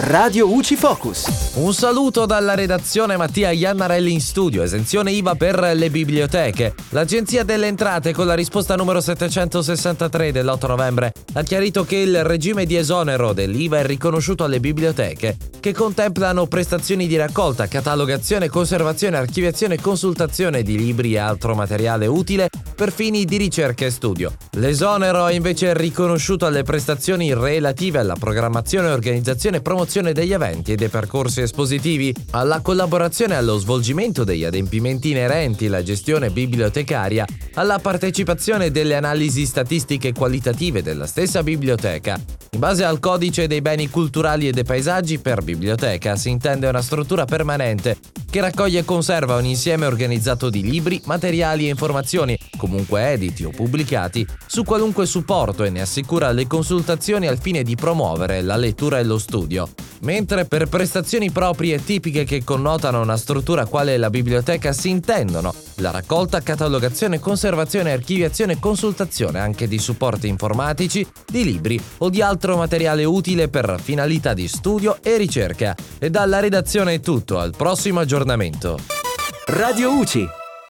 Radio UCI Focus. Un saluto dalla redazione Mattia Iannarelli in studio, esenzione IVA per le biblioteche. L'Agenzia delle Entrate con la risposta numero 763 dell'8 novembre ha chiarito che il regime di esonero dell'IVA è riconosciuto alle biblioteche che contemplano prestazioni di raccolta, catalogazione, conservazione, archiviazione e consultazione di libri e altro materiale utile per fini di ricerca e studio. L'esonero è invece riconosciuto alle prestazioni relative alla programmazione, organizzazione e promozione degli eventi e dei percorsi espositivi, alla collaborazione e allo svolgimento degli adempimenti inerenti alla gestione bibliotecaria, alla partecipazione delle analisi statistiche qualitative della stessa biblioteca. In base al codice dei beni culturali e dei paesaggi per biblioteca si intende una struttura permanente che raccoglie e conserva un insieme organizzato di libri, materiali e informazioni, comunque editi o pubblicati, su qualunque supporto e ne assicura le consultazioni al fine di promuovere la lettura e lo studio. Mentre per prestazioni proprie tipiche che connotano una struttura quale la biblioteca si intendono la raccolta, catalogazione, conservazione, archiviazione e consultazione anche di supporti informatici, di libri o di altro materiale utile per finalità di studio e ricerca. E dalla redazione è tutto, al prossimo aggiornamento. Radio UCI